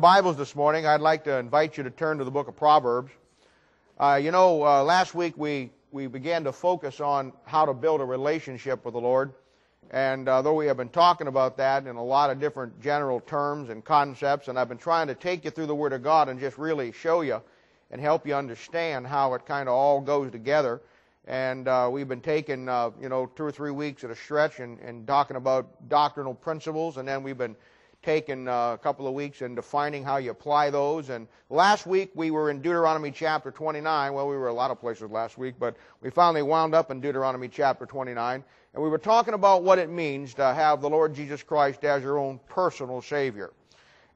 Bibles this morning, I'd like to invite you to turn to the book of Proverbs. Uh, you know, uh, last week we, we began to focus on how to build a relationship with the Lord. And uh, though we have been talking about that in a lot of different general terms and concepts, and I've been trying to take you through the Word of God and just really show you and help you understand how it kind of all goes together. And uh, we've been taking, uh, you know, two or three weeks at a stretch and, and talking about doctrinal principles, and then we've been taken uh, a couple of weeks in defining how you apply those. And last week we were in Deuteronomy chapter 29. Well, we were a lot of places last week, but we finally wound up in Deuteronomy chapter 29. And we were talking about what it means to have the Lord Jesus Christ as your own personal Savior.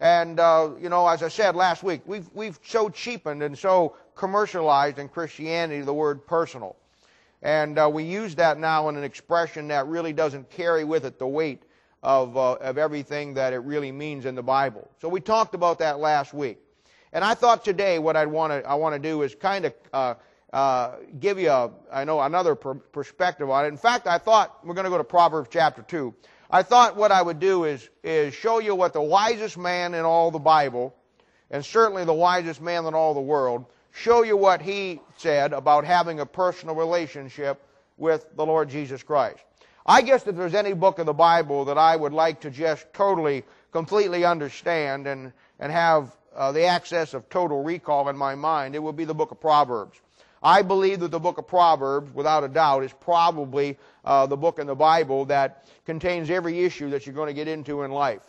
And, uh, you know, as I said last week, we've, we've so cheapened and so commercialized in Christianity the word personal. And uh, we use that now in an expression that really doesn't carry with it the weight of, uh, of everything that it really means in the Bible. So we talked about that last week. And I thought today what I'd want to, I want to do is kind of uh, uh, give you, a, I know, another per- perspective on it. In fact, I thought, we're going to go to Proverbs chapter 2. I thought what I would do is, is show you what the wisest man in all the Bible, and certainly the wisest man in all the world, show you what he said about having a personal relationship with the Lord Jesus Christ. I guess if there's any book of the Bible that I would like to just totally, completely understand and, and have uh, the access of total recall in my mind, it would be the book of Proverbs. I believe that the book of Proverbs, without a doubt, is probably uh, the book in the Bible that contains every issue that you're going to get into in life.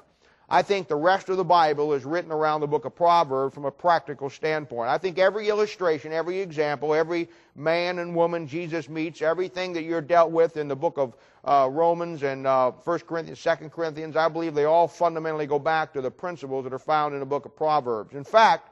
I think the rest of the Bible is written around the book of Proverbs from a practical standpoint. I think every illustration, every example, every man and woman Jesus meets, everything that you're dealt with in the book of uh, Romans and uh, 1 Corinthians, 2 Corinthians, I believe they all fundamentally go back to the principles that are found in the book of Proverbs. In fact,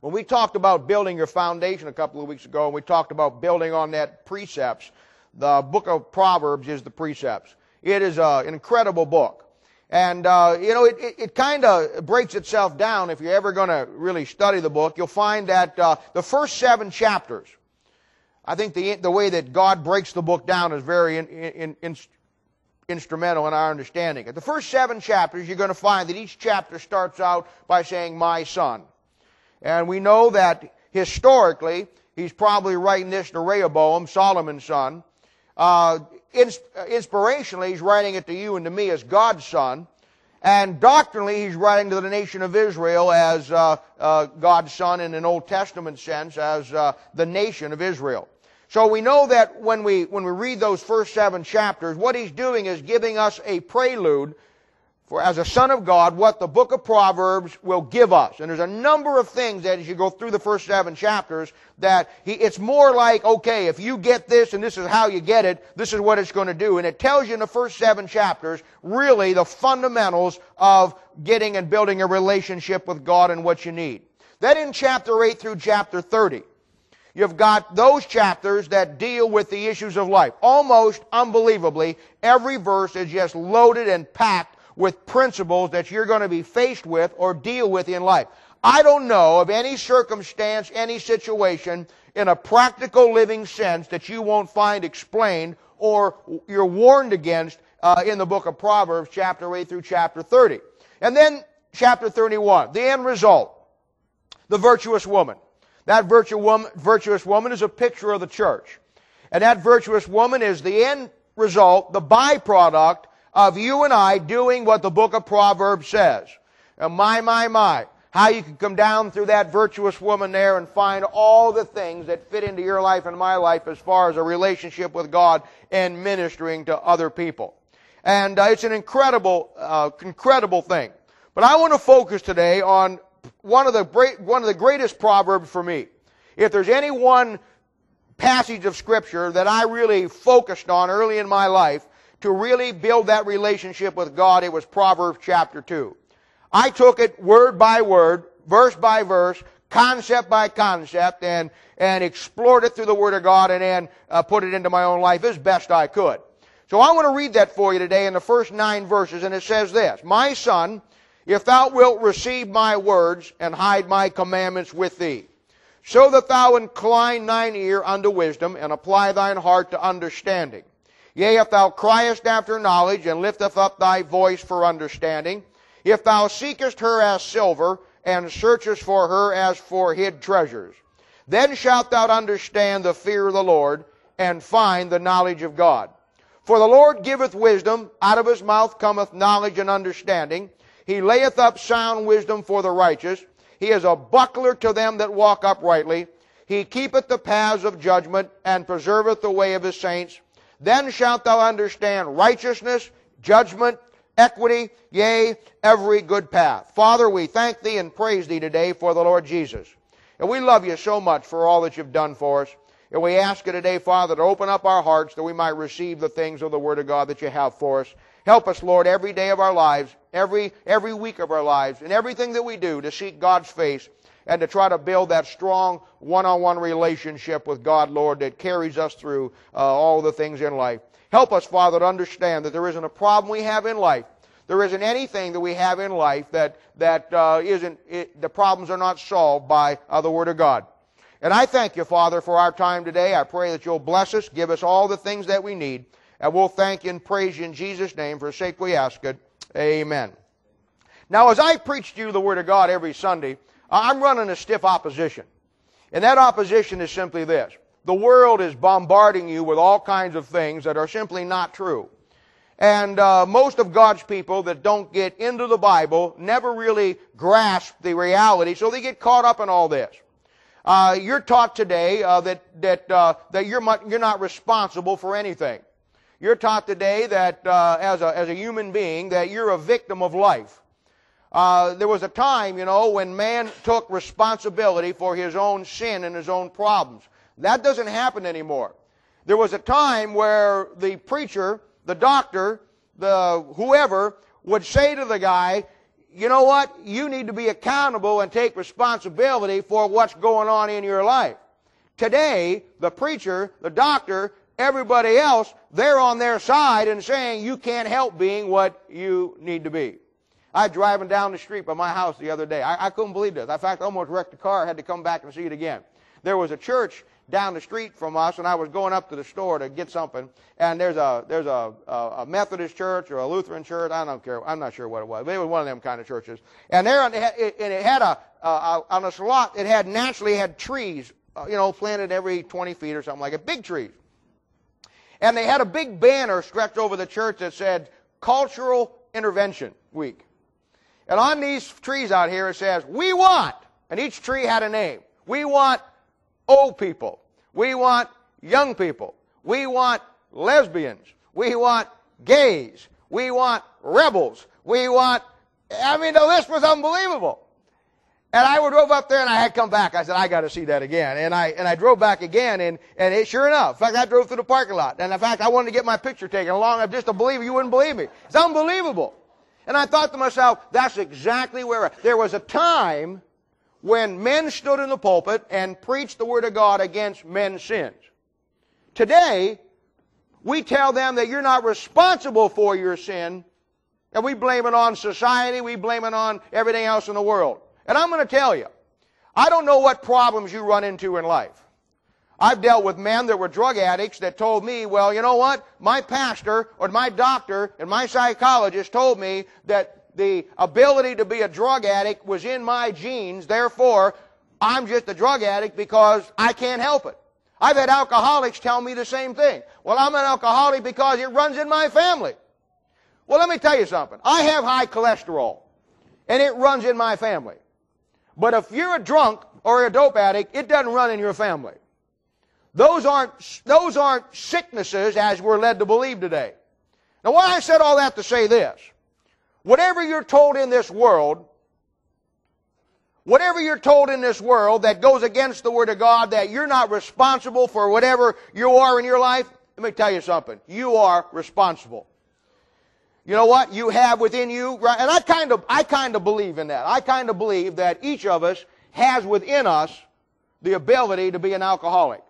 when we talked about building your foundation a couple of weeks ago, and we talked about building on that precepts, the book of Proverbs is the precepts. It is uh, an incredible book. And, uh, you know, it, it, it kind of breaks itself down. If you're ever going to really study the book, you'll find that uh, the first seven chapters, I think the, the way that God breaks the book down is very in, in, in, instrumental in our understanding. The first seven chapters, you're going to find that each chapter starts out by saying, My son. And we know that historically, he's probably writing this to Rehoboam, Solomon's son. Uh, inspirationally, he's writing it to you and to me as God's son. And doctrinally, he's writing to the nation of Israel as uh, uh, God's son in an Old Testament sense, as uh, the nation of Israel. So we know that when we, when we read those first seven chapters, what he's doing is giving us a prelude for as a son of God, what the book of Proverbs will give us. And there's a number of things that as you go through the first seven chapters that he, it's more like, okay, if you get this and this is how you get it, this is what it's going to do. And it tells you in the first seven chapters really the fundamentals of getting and building a relationship with God and what you need. Then in chapter 8 through chapter 30, You've got those chapters that deal with the issues of life. Almost unbelievably, every verse is just loaded and packed with principles that you're going to be faced with or deal with in life. I don't know of any circumstance, any situation in a practical living sense that you won't find explained or you're warned against uh, in the book of Proverbs, chapter 8 through chapter 30. And then chapter 31, the end result, the virtuous woman. That virtuous woman is a picture of the church. And that virtuous woman is the end result, the byproduct of you and I doing what the book of Proverbs says. And my, my, my, how you can come down through that virtuous woman there and find all the things that fit into your life and my life as far as a relationship with God and ministering to other people. And uh, it's an incredible, uh, incredible thing. But I want to focus today on one of the great, one of the greatest proverbs for me. If there's any one passage of scripture that I really focused on early in my life, to really build that relationship with God, it was Proverbs chapter 2. I took it word by word, verse by verse, concept by concept, and, and explored it through the Word of God and then uh, put it into my own life as best I could. So I want to read that for you today in the first nine verses, and it says this, My son, if thou wilt receive my words and hide my commandments with thee, so that thou incline thine ear unto wisdom and apply thine heart to understanding. Yea, if thou criest after knowledge and lifteth up thy voice for understanding, If thou seekest her as silver, and searchest for her as for hid treasures, then shalt thou understand the fear of the Lord, and find the knowledge of God. For the Lord giveth wisdom, out of his mouth cometh knowledge and understanding. He layeth up sound wisdom for the righteous. He is a buckler to them that walk uprightly. He keepeth the paths of judgment, and preserveth the way of his saints. Then shalt thou understand righteousness, judgment, equity, yea, every good path. Father, we thank thee and praise thee today for the Lord Jesus. And we love you so much for all that you've done for us. And we ask you today, Father, to open up our hearts that we might receive the things of the Word of God that you have for us. Help us, Lord, every day of our lives, every, every week of our lives, and everything that we do to seek God's face and to try to build that strong one-on-one relationship with God, Lord, that carries us through uh, all the things in life. Help us, Father, to understand that there isn't a problem we have in life. There isn't anything that we have in life that, that uh, isn't, it, the problems are not solved by uh, the Word of God. And I thank you, Father, for our time today. I pray that you'll bless us, give us all the things that we need, and we'll thank you and praise you in Jesus' name. For the sake we ask it. Amen. Now, as I preach to you the Word of God every Sunday, I'm running a stiff opposition. And that opposition is simply this. The world is bombarding you with all kinds of things that are simply not true. And uh, most of God's people that don't get into the Bible never really grasp the reality, so they get caught up in all this. Uh, you're taught today uh, that that uh, that you're you're not responsible for anything. You're taught today that uh, as a as a human being that you're a victim of life. Uh, there was a time, you know, when man took responsibility for his own sin and his own problems. That doesn't happen anymore. There was a time where the preacher, the doctor, the whoever would say to the guy, you know what? You need to be accountable and take responsibility for what's going on in your life. Today, the preacher, the doctor, everybody else, they're on their side and saying you can't help being what you need to be. I driving down the street by my house the other day. I, I couldn't believe this. In fact, I almost wrecked the car. I had to come back and see it again. There was a church down the street from us, and I was going up to the store to get something. And there's a there's a, a, Methodist church or a Lutheran church. I don't care. I'm not sure what it was. But it was one of them kind of churches. And there, and it had a uh, on a slot. It had naturally had trees, uh, you know, planted every 20 feet or something like it, big trees. And they had a big banner stretched over the church that said Cultural Intervention Week. And on these trees out here it says, "We want," and each tree had a name. We want old people. We want young people. We want lesbians. We want gays. We want rebels. We want, I mean, the list was unbelievable. And I drove up there and I had come back. I said, I got to see that again. And I, and I drove back again and, and it, sure enough, in fact, I drove through the parking lot. And in fact, I wanted to get my picture taken along. I'm just a believer. You wouldn't believe me. It's unbelievable. And I thought to myself, that's exactly where, there was a time when men stood in the pulpit and preached the Word of God against men's sins. Today, we tell them that you're not responsible for your sin, and we blame it on society, we blame it on everything else in the world. And I'm going to tell you, I don't know what problems you run into in life. I've dealt with men that were drug addicts that told me, well, you know what? My pastor or my doctor and my psychologist told me that the ability to be a drug addict was in my genes, therefore, I'm just a drug addict because I can't help it. I've had alcoholics tell me the same thing. Well, I'm an alcoholic because it runs in my family. Well, let me tell you something. I have high cholesterol, and it runs in my family. But if you're a drunk or a dope addict, it doesn't run in your family. Those aren't, those aren't sicknesses as we're led to believe today. Now, why I said all that to say this. Whatever you're told in this world, whatever you're told in this world that goes against the Word of God, that you're not responsible for whatever you are in your life, let me tell you something. You are responsible. You know what? You have within you, and I kind of, I kind of believe in that. I kind of believe that each of us has within us the ability to be an alcoholic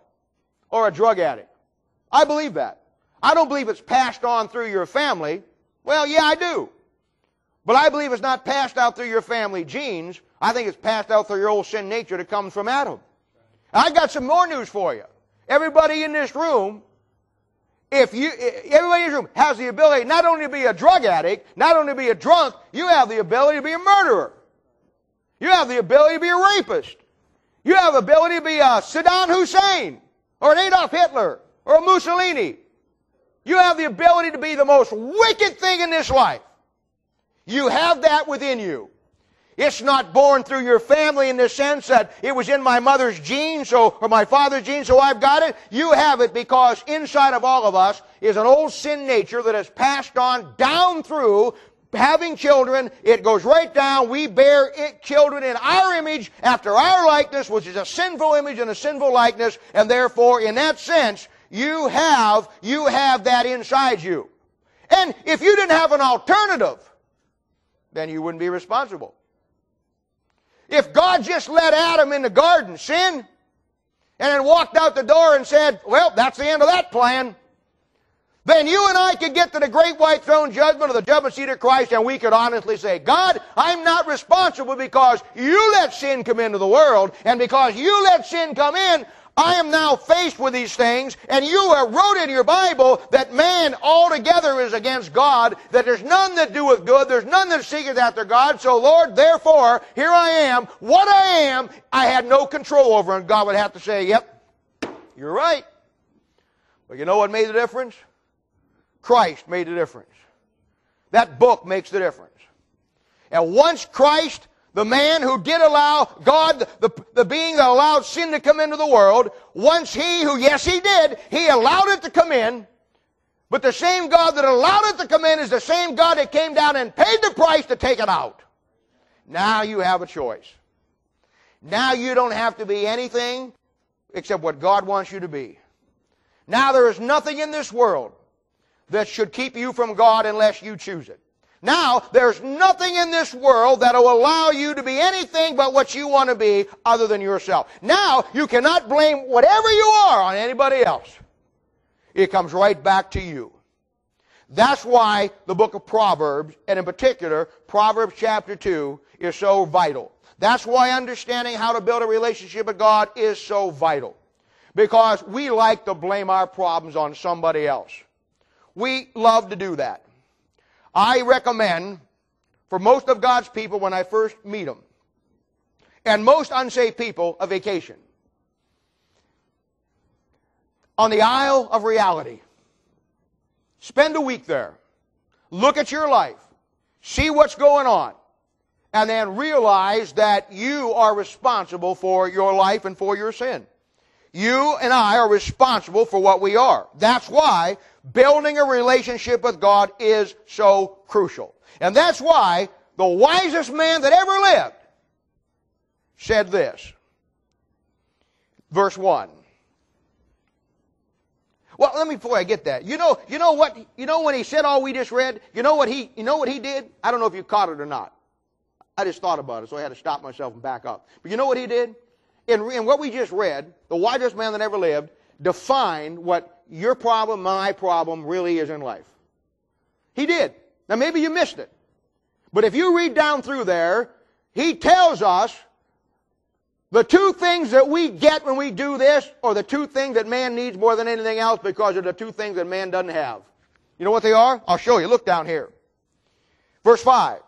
or a drug addict. I believe that. I don't believe it's passed on through your family. Well, yeah, I do. But I believe it's not passed out through your family genes. I think it's passed out through your old sin nature that comes from Adam. I got some more news for you. Everybody in this room, if you, everybody in this room has the ability not only to be a drug addict, not only to be a drunk, you have the ability to be a murderer. You have the ability to be a rapist. You have the ability to be a Saddam Hussein or an Adolf Hitler or a Mussolini. You have the ability to be the most wicked thing in this life. You have that within you. It's not born through your family in the sense that it was in my mother's genes so, or my father's genes, so I've got it. You have it because inside of all of us is an old sin nature that has passed on down through having children. It goes right down. We bear it, children in our image after our likeness, which is a sinful image and a sinful likeness, and therefore, in that sense, you have, you have that inside you. And if you didn't have an alternative, then you wouldn't be responsible. If God just let Adam in the garden sin, and then walked out the door and said, well, that's the end of that plan, then you and I could get to the great white throne judgment of the judgment seat of Christ and we could honestly say, God, I'm not responsible because you let sin come into the world, and because you let sin come in, I am now faced with these things, and you have wrote in your Bible that man altogether is against God, that there's none that doeth good, there's none that seeketh after God. So, Lord, therefore, here I am. What I am, I had no control over, and God would have to say, Yep, you're right. But you know what made the difference? Christ made the difference. That book makes the difference. And once Christ the man who did allow God, the, the being that allowed sin to come into the world, once he, who yes he did, he allowed it to come in, but the same God that allowed it to come in is the same God that came down and paid the price to take it out. Now you have a choice. Now you don't have to be anything except what God wants you to be. Now there is nothing in this world that should keep you from God unless you choose it. Now, there's nothing in this world that will allow you to be anything but what you want to be other than yourself. Now, you cannot blame whatever you are on anybody else. It comes right back to you. That's why the book of Proverbs, and in particular, Proverbs chapter 2, is so vital. That's why understanding how to build a relationship with God is so vital. Because we like to blame our problems on somebody else. We love to do that. I recommend for most of God's people when I first meet them, and most unsaved people, a vacation. On the Isle of Reality. Spend a week there. Look at your life. See what's going on. And then realize that you are responsible for your life and for your sin. You and I are responsible for what we are. That's why building a relationship with God is so crucial. And that's why the wisest man that ever lived said this. Verse 1. Well, let me before I get that. You know, you know what, you know when he said all we just read, you know what he, you know what he did? I don't know if you caught it or not. I just thought about it, so I had to stop myself and back up. But you know what he did? In, in what we just read, the wisest man that ever lived defined what your problem, my problem really is in life. He did. Now maybe you missed it. But if you read down through there, he tells us the two things that we get when we do this are the two things that man needs more than anything else because they're the two things that man doesn't have. You know what they are? I'll show you. Look down here. Verse 5.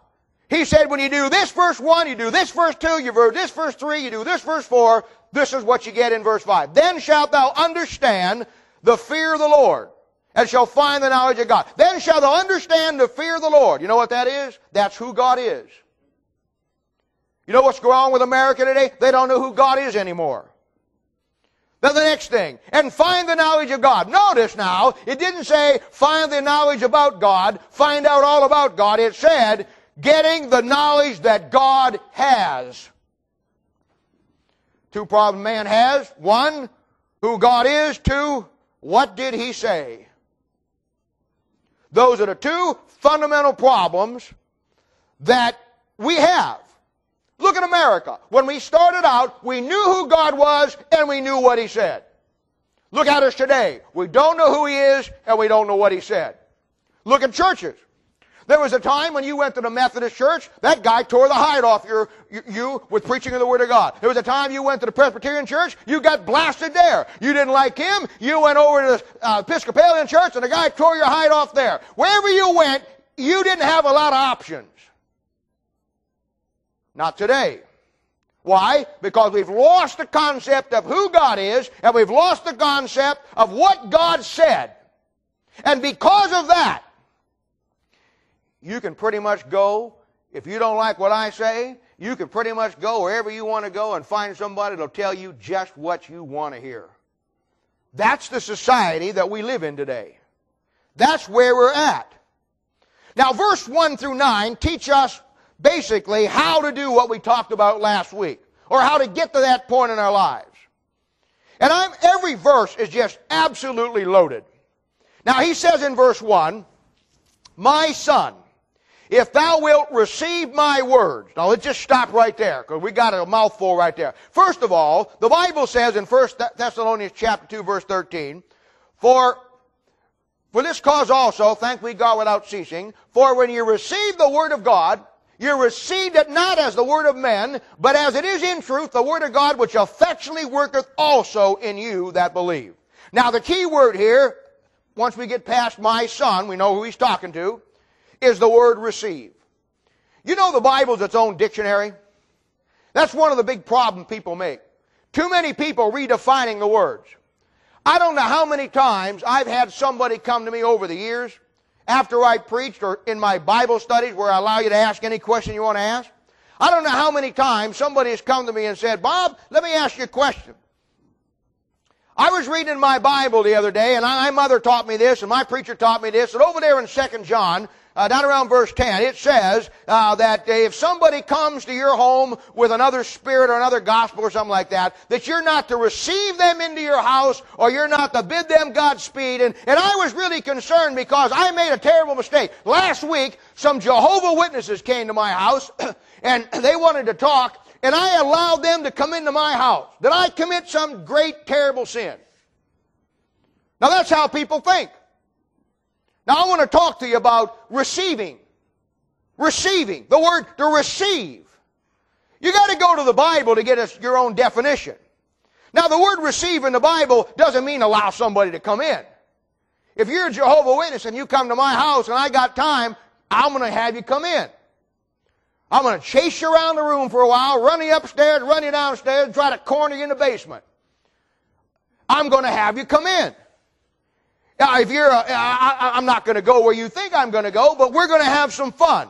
He said when you do this verse 1, you do this verse 2, you do this verse 3, you do this verse 4, this is what you get in verse 5. Then shalt thou understand the fear of the Lord and shall find the knowledge of God. Then shalt thou understand the fear of the Lord. You know what that is? That's who God is. You know what's going on with America today? They don't know who God is anymore. Then the next thing, and find the knowledge of God. Notice now, it didn't say find the knowledge about God, find out all about God. It said getting the knowledge that God has. Two problems man has. One, who God is. Two, what did he say? Those are the two fundamental problems that we have. Look at America. When we started out, we knew who God was and we knew what he said. Look at us today. We don't know who he is and we don't know what he said. Look at churches. There was a time when you went to the Methodist church, that guy tore the hide off your, you, with preaching of the Word of God. There was a time you went to the Presbyterian church, you got blasted there. You didn't like him, you went over to the uh, Episcopalian church, and the guy tore your hide off there. Wherever you went, you didn't have a lot of options. Not today. Why? Because we've lost the concept of who God is, and we've lost the concept of what God said. And because of that, you can pretty much go, if you don't like what I say, you can pretty much go wherever you want to go and find somebody that'll tell you just what you want to hear. That's the society that we live in today. That's where we're at. Now, verse 1 through 9 teach us basically how to do what we talked about last week, or how to get to that point in our lives. And I'm, every verse is just absolutely loaded. Now, he says in verse 1, My son, if thou wilt receive my words. Now let's just stop right there, because we got a mouthful right there. First of all, the Bible says in 1 Thessalonians chapter 2, verse 13, For for this cause also, thank we God without ceasing, for when you receive the word of God, you received it not as the word of men, but as it is in truth the word of God, which effectually worketh also in you that believe. Now the key word here, once we get past my son, we know who he's talking to, is the word receive. You know the Bible's its own dictionary? That's one of the big problems people make. Too many people redefining the words. I don't know how many times I've had somebody come to me over the years after I preached or in my Bible studies where I allow you to ask any question you want to ask. I don't know how many times somebody has come to me and said, Bob, let me ask you a question. I was reading in my Bible the other day, and my mother taught me this, and my preacher taught me this, and over there in 2 John, uh, down around verse 10, it says uh, that if somebody comes to your home with another spirit or another gospel or something like that, that you're not to receive them into your house or you're not to bid them Godspeed. And, and I was really concerned because I made a terrible mistake. Last week, some Jehovah Witnesses came to my house and they wanted to talk and I allowed them to come into my house. Did I commit some great, terrible sin? Now that's how people think. Now I want to talk to you about receiving. Receiving. The word to receive. You got to go to the Bible to get your own definition. Now the word receive in the Bible doesn't mean allow somebody to come in. If you're a Jehovah Witness and you come to my house and I got time, I'm going to have you come in. I'm going to chase you around the room for a while, run you upstairs, run you downstairs, try to corner you in the basement. I'm going to have you come in. Now, if you're, I'm not going to go where you think I'm going to go, but we're going to have some fun.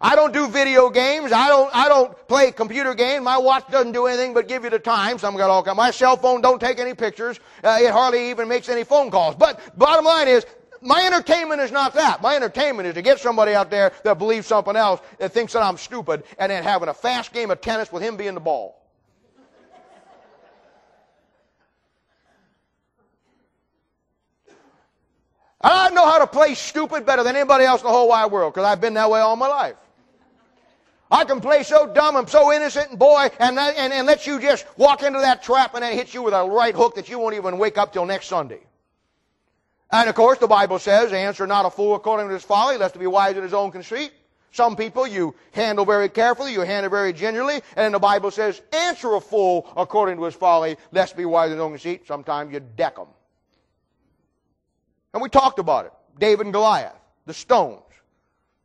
I don't do video games. I don't, I don't play computer games. My watch doesn't do anything but give you the time. Some got all My cell phone don't take any pictures. Uh, it hardly even makes any phone calls. But bottom line is, my entertainment is not that. My entertainment is to get somebody out there that believes something else, that thinks that I'm stupid, and then having a fast game of tennis with him being the ball. I know how to play stupid better than anybody else in the whole wide world because I've been that way all my life. I can play so dumb and so innocent and boy, and, and, and let you just walk into that trap and then hit you with a right hook that you won't even wake up till next Sunday. And of course, the Bible says, answer not a fool according to his folly, lest he be wise in his own conceit. Some people you handle very carefully, you handle very gingerly, and the Bible says, answer a fool according to his folly, lest be wise in his own conceit. Sometimes you deck them. And we talked about it. David and Goliath, the stones.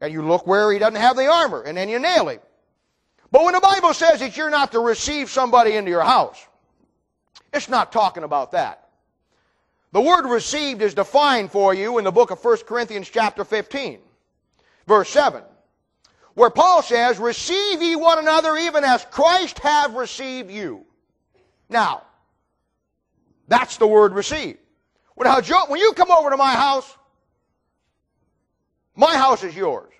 And you look where he doesn't have the armor, and then you nail him. But when the Bible says that you're not to receive somebody into your house, it's not talking about that. The word received is defined for you in the book of 1 Corinthians chapter 15, verse 7, where Paul says, Receive ye one another even as Christ have received you. Now, that's the word receive. When you come over to my house, my house is yours.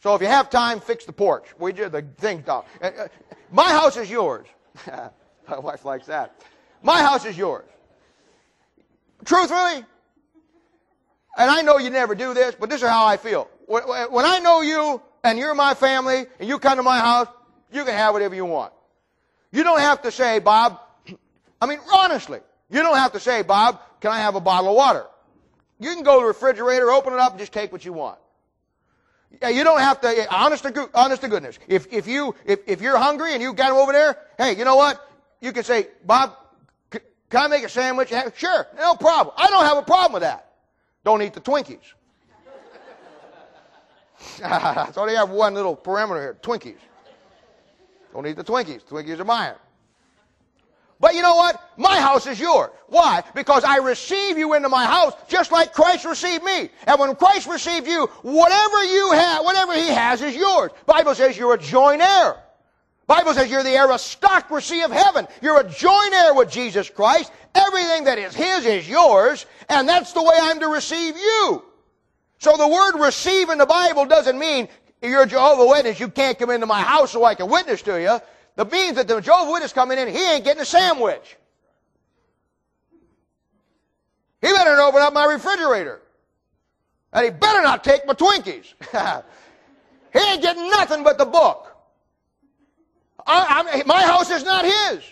So if you have time, fix the porch. We did the thing. Uh, uh, my house is yours. my wife likes that. My house is yours. Truthfully, and I know you never do this, but this is how I feel. When I know you and you're my family and you come to my house, you can have whatever you want. You don't have to say, Bob, I mean, honestly, you don't have to say, Bob, can I have a bottle of water? You can go to the refrigerator, open it up, and just take what you want. You don't have to, honest to, honest to goodness. If, if you, if, if you're hungry and you got them over there, hey, you know what? You can say, Bob, can I make a sandwich? Sure, no problem. I don't have a problem with that. Don't eat the Twinkies. so they have one little parameter here, Twinkies. Don't eat the Twinkies. Twinkies are mine. But you know what? My house is yours. Why? Because I receive you into my house just like Christ received me. And when Christ received you, whatever you have, whatever he has is yours. Bible says you're a joint heir. Bible says you're the aristocracy of heaven. You're a joint heir with Jesus Christ. Everything that is his is yours, and that's the way I'm to receive you. So the word receive in the Bible doesn't mean you're a Jehovah Witness, you can't come into my house so I can witness to you. That means that the Jehovah Witness coming in, he ain't getting a sandwich. He better not open up my refrigerator. And he better not take my Twinkies. he ain't getting nothing but the book. I, I, my house is not his.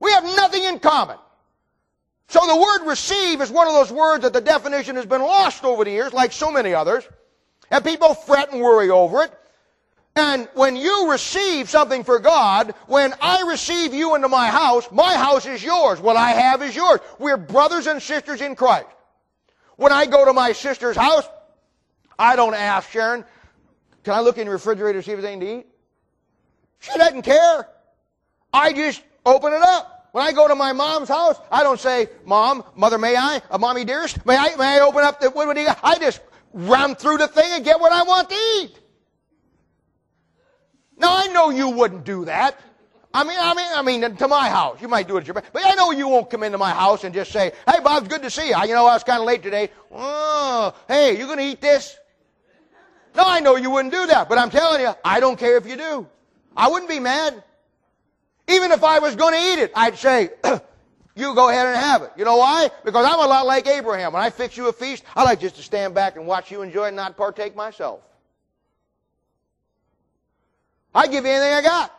We have nothing in common. So the word receive is one of those words that the definition has been lost over the years, like so many others. And people fret and worry over it. And when you receive something for God, when I receive you into my house, my house is yours. What I have is yours. We're brothers and sisters in Christ. When I go to my sister's house, I don't ask Sharon, can I look in the refrigerator to see if there's anything to eat? She doesn't care. I just open it up. When I go to my mom's house, I don't say, Mom, Mother, may I? Uh, Mommy, dearest, may I, may I open up the, what you, I just run through the thing and get what I want to eat. Now I know you wouldn't do that. I mean, I mean, I mean, to my house. You might do it at your, but I know you won't come into my house and just say, "Hey, Bob, good to see you. You know, I was kind of late today. Oh, hey, you gonna eat this?" No, I know you wouldn't do that, but I'm telling you, I don't care if you do. I wouldn't be mad. Even if I was going to eat it, I'd say, "You go ahead and have it." You know why? Because I'm a lot like Abraham. When I fix you a feast, I like just to stand back and watch you enjoy and not partake myself. I give you anything I got.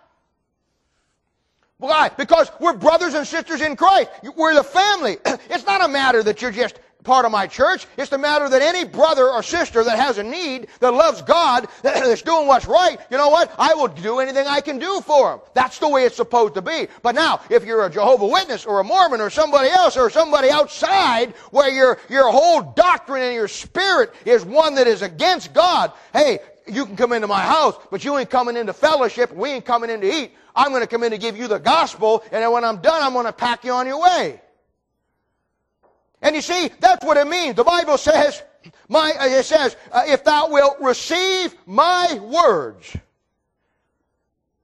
Why? Because we're brothers and sisters in Christ. We're the family. It's not a matter that you're just part of my church. It's the matter that any brother or sister that has a need, that loves God, that's doing what's right, you know what? I will do anything I can do for them. That's the way it's supposed to be. But now, if you're a Jehovah Witness or a Mormon or somebody else or somebody outside where your, your whole doctrine and your spirit is one that is against God, hey, you can come into my house, but you ain't coming into fellowship. We ain't coming in to eat. I'm going to come in to give you the gospel, and then when I'm done, I'm going to pack you on your way. And you see, that's what it means. The Bible says, my, uh, it says, uh, if thou wilt receive my words.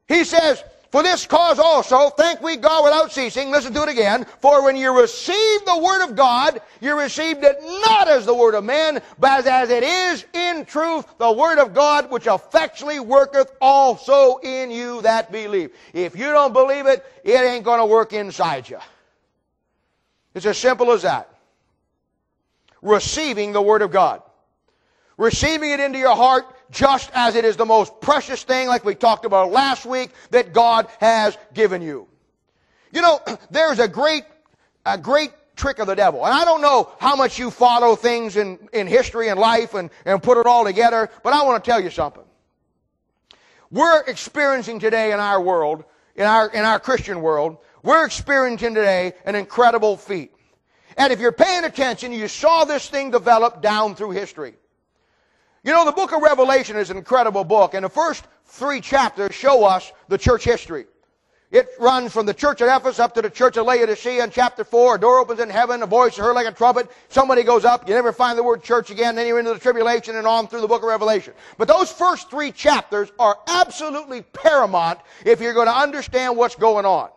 He says, for this cause also, thank we God without ceasing. Listen to it again. For when you receive the word of God, you received it not as the word of men, but as it is in truth the word of God, which effectually worketh also in you that believe. If you don't believe it, it ain't going to work inside you. It's as simple as that. Receiving the word of God. Receiving it into your heart just as it is the most precious thing, like we talked about last week, that God has given you. You know, there's a great, a great trick of the devil. And I don't know how much you follow things in, in history and life and, and put it all together, but I want to tell you something. We're experiencing today in our world, in our, in our Christian world, we're experiencing today an incredible feat. And if you're paying attention, you saw this thing develop down through history. You know, the book of Revelation is an incredible book, and the first three chapters show us the church history. It runs from the church at Ephesus up to the church of Laodicea in chapter 4. A door opens in heaven, a voice is heard like a trumpet. Somebody goes up, you never find the word church again, then you're into the tribulation and on through the book of Revelation. But those first three chapters are absolutely paramount if you're going to understand what's going on.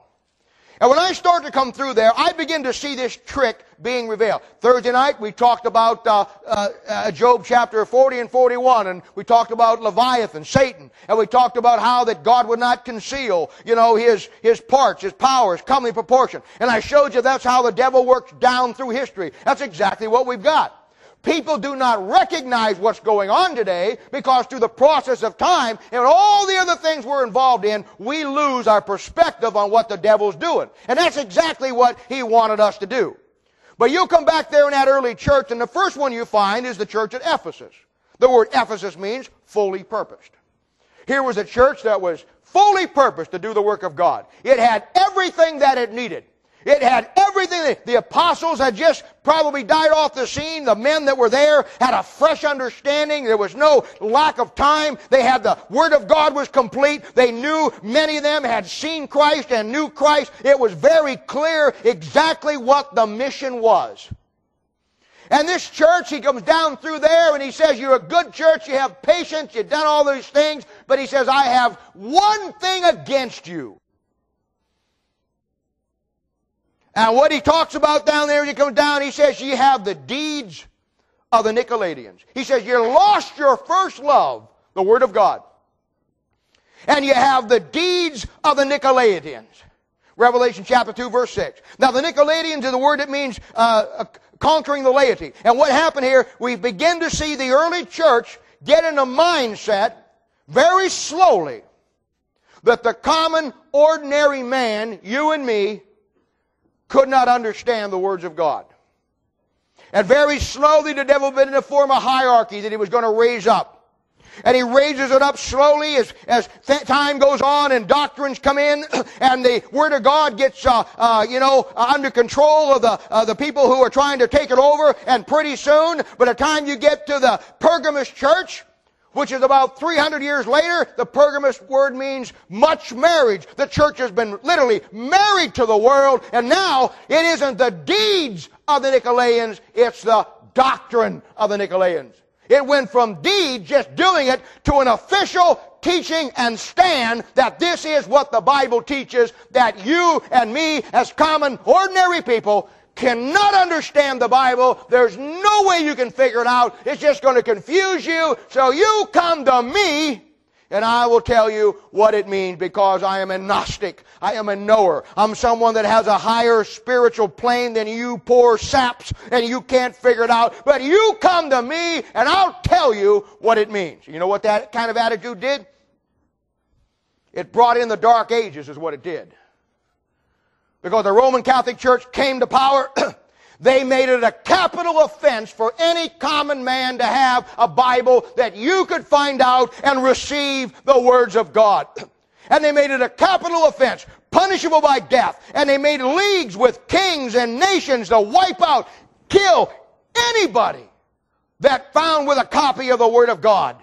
And when I start to come through there, I begin to see this trick being revealed. Thursday night, we talked about uh, uh, uh, Job chapter 40 and 41, and we talked about Leviathan, Satan, and we talked about how that God would not conceal, you know, his, his parts, his powers, comely proportion. And I showed you that's how the devil works down through history. That's exactly what we've got. People do not recognize what's going on today because through the process of time and all the other things we're involved in, we lose our perspective on what the devil's doing. And that's exactly what he wanted us to do. But you'll come back there in that early church, and the first one you find is the church at Ephesus. The word Ephesus means fully purposed. Here was a church that was fully purposed to do the work of God. It had everything that it needed. It had everything. The apostles had just probably died off the scene. The men that were there had a fresh understanding. There was no lack of time. They had the Word of God was complete. They knew many of them had seen Christ and knew Christ. It was very clear exactly what the mission was. And this church, he comes down through there and he says, You're a good church, you have patience, you've done all these things, but he says, I have one thing against you. And what he talks about down there, he comes down, he says, You have the deeds of the Nicolaitans. He says, You lost your first love, the Word of God. And you have the deeds of the Nicolaitans. Revelation chapter 2, verse 6. Now, the Nicolaitans is the word that means uh, conquering the laity. And what happened here, we begin to see the early church get in a mindset very slowly that the common, ordinary man, you and me, could not understand the words of God. And very slowly the devil began to form a hierarchy that he was going to raise up. And he raises it up slowly as, as th- time goes on and doctrines come in and the Word of God gets, uh, uh, you know, uh, under control of the, uh, the people who are trying to take it over. And pretty soon, by the time you get to the Pergamus church, which is about 300 years later, the Pergamus word means much marriage. The church has been literally married to the world, and now it isn't the deeds of the Nicolaitans, it's the doctrine of the Nicolaitans. It went from deed, just doing it, to an official teaching and stand that this is what the Bible teaches, that you and me as common, ordinary people cannot understand the Bible. There's no way you can figure it out. It's just going to confuse you. So you come to me and I will tell you what it means because I am a Gnostic. I am a knower. I'm someone that has a higher spiritual plane than you poor saps and you can't figure it out. But you come to me and I'll tell you what it means. You know what that kind of attitude did? It brought in the dark ages is what it did. Because the Roman Catholic Church came to power They made it a capital offense for any common man to have a Bible that you could find out and receive the words of God. And they made it a capital offense, punishable by death. And they made leagues with kings and nations to wipe out, kill anybody that found with a copy of the Word of God.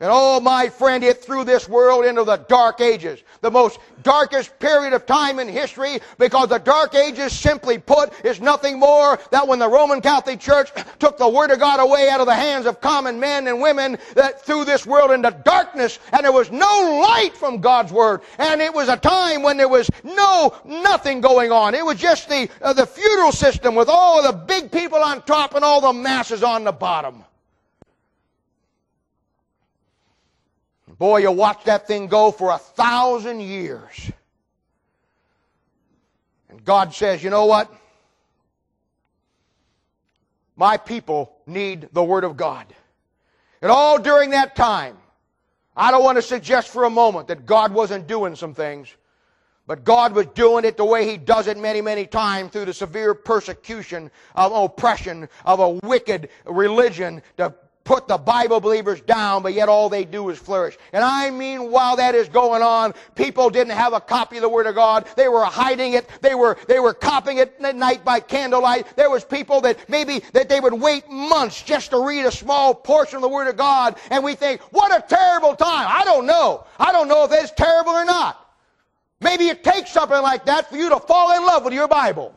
And oh, my friend, it threw this world into the dark ages. The most darkest period of time in history because the dark ages, simply put, is nothing more than when the Roman Catholic Church took the Word of God away out of the hands of common men and women that threw this world into darkness and there was no light from God's Word. And it was a time when there was no, nothing going on. It was just the, uh, the feudal system with all the big people on top and all the masses on the bottom. Boy, you watch that thing go for a thousand years. And God says, you know what? My people need the Word of God. And all during that time, I don't want to suggest for a moment that God wasn't doing some things, but God was doing it the way He does it many, many times through the severe persecution of oppression of a wicked religion to put the Bible believers down, but yet all they do is flourish. And I mean, while that is going on, people didn't have a copy of the Word of God. They were hiding it. They were, they were copying it at night by candlelight. There was people that maybe that they would wait months just to read a small portion of the Word of God. And we think, what a terrible time. I don't know. I don't know if it's terrible or not. Maybe it takes something like that for you to fall in love with your Bible.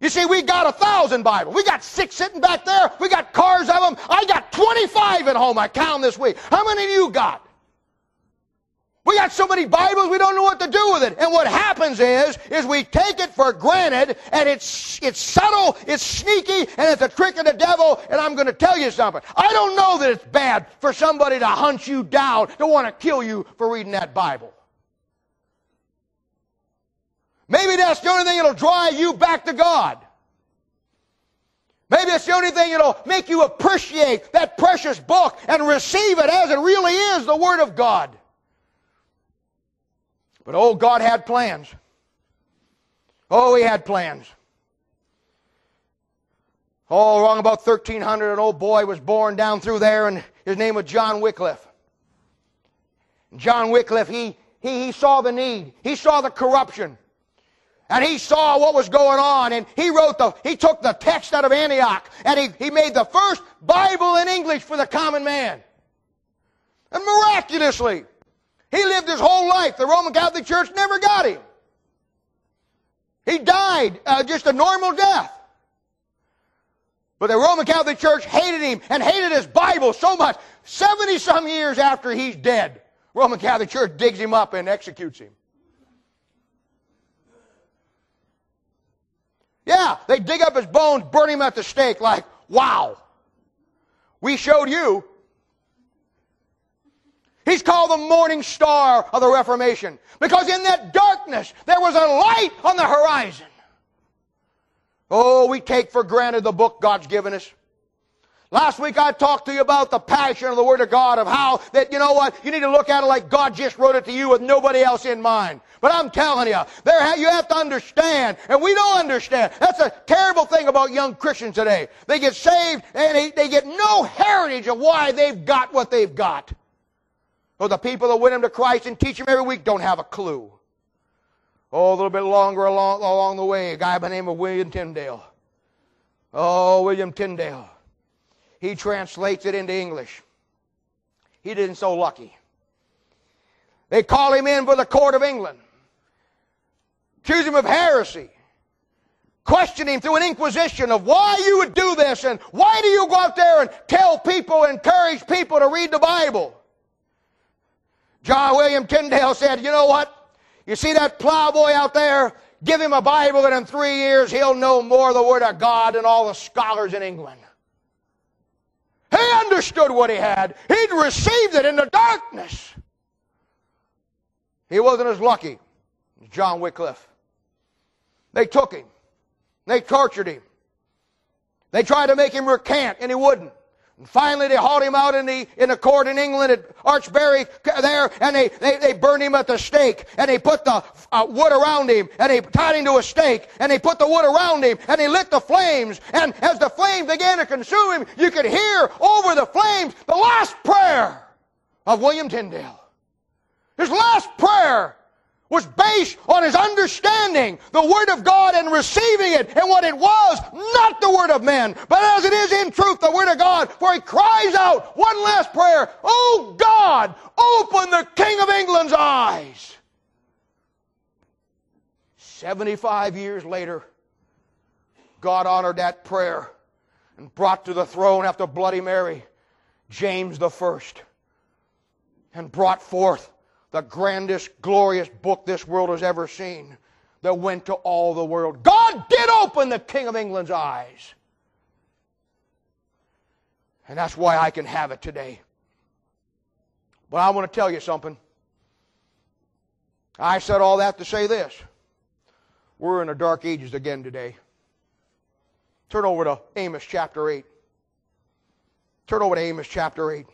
You see, we got a thousand Bibles. We got six sitting back there. We got cars of them. I got 25 at home. I count this week. How many of you got? We got so many Bibles, we don't know what to do with it. And what happens is, is we take it for granted, and it's, it's subtle, it's sneaky, and it's a trick of the devil, and I'm going to tell you something. I don't know that it's bad for somebody to hunt you down, to want to kill you for reading that Bible. Maybe that's the only thing that'll drive you back to God. Maybe it's the only thing that'll make you appreciate that precious book and receive it as it really is, the Word of God. But oh, God had plans. Oh, He had plans. Oh, wrong about 1300, an old boy was born down through there, and his name was John Wycliffe. John Wycliffe, he, he, he saw the need. He saw the corruption. And he saw what was going on, and he wrote the, he took the text out of Antioch, and he, he made the first Bible in English for the common man. And miraculously, he lived his whole life. The Roman Catholic Church never got him. He died uh, just a normal death. But the Roman Catholic Church hated him and hated his Bible so much. 70 some years after he's dead, Roman Catholic Church digs him up and executes him. Yeah, they dig up his bones, burn him at the stake like, wow. We showed you. He's called the morning star of the Reformation because in that darkness there was a light on the horizon. Oh, we take for granted the book God's given us. Last week I talked to you about the passion of the Word of God, of how that, you know what, you need to look at it like God just wrote it to you with nobody else in mind. But I'm telling you, there you have to understand, and we don't understand. That's a terrible thing about young Christians today. They get saved and they, they get no heritage of why they've got what they've got. Or the people that win them to Christ and teach them every week don't have a clue. Oh, a little bit longer along, along the way, a guy by the name of William Tyndale. Oh, William Tyndale. He translates it into English. He didn't so lucky. They call him in for the court of England, accuse him of heresy, question him through an inquisition of why you would do this and why do you go out there and tell people, encourage people to read the Bible. John William Tyndale said, you know what? You see that plowboy out there? Give him a Bible and in three years he'll know more of the Word of God than all the scholars in England. He understood what he had. He'd received it in the darkness. He wasn't as lucky as John Wycliffe. They took him. They tortured him. They tried to make him recant, and he wouldn't. And finally, they hauled him out in the, in a court in England at Archbury there, and they, they, they burned him at the stake, and they put the uh, wood around him, and they tied him to a stake, and they put the wood around him, and they lit the flames, and as the flames began to consume him, you could hear over the flames the last prayer of William Tyndale. His last prayer was based on his understanding the Word of God and receiving it and what it was, not the Word of men, but as it is in truth, the Word of God. For he cries out, one last prayer, Oh God, open the King of England's eyes. 75 years later, God honored that prayer and brought to the throne after Bloody Mary James the First and brought forth the grandest, glorious book this world has ever seen that went to all the world. God did open the King of England's eyes. And that's why I can have it today. But I want to tell you something. I said all that to say this. We're in the dark ages again today. Turn over to Amos chapter 8. Turn over to Amos chapter 8.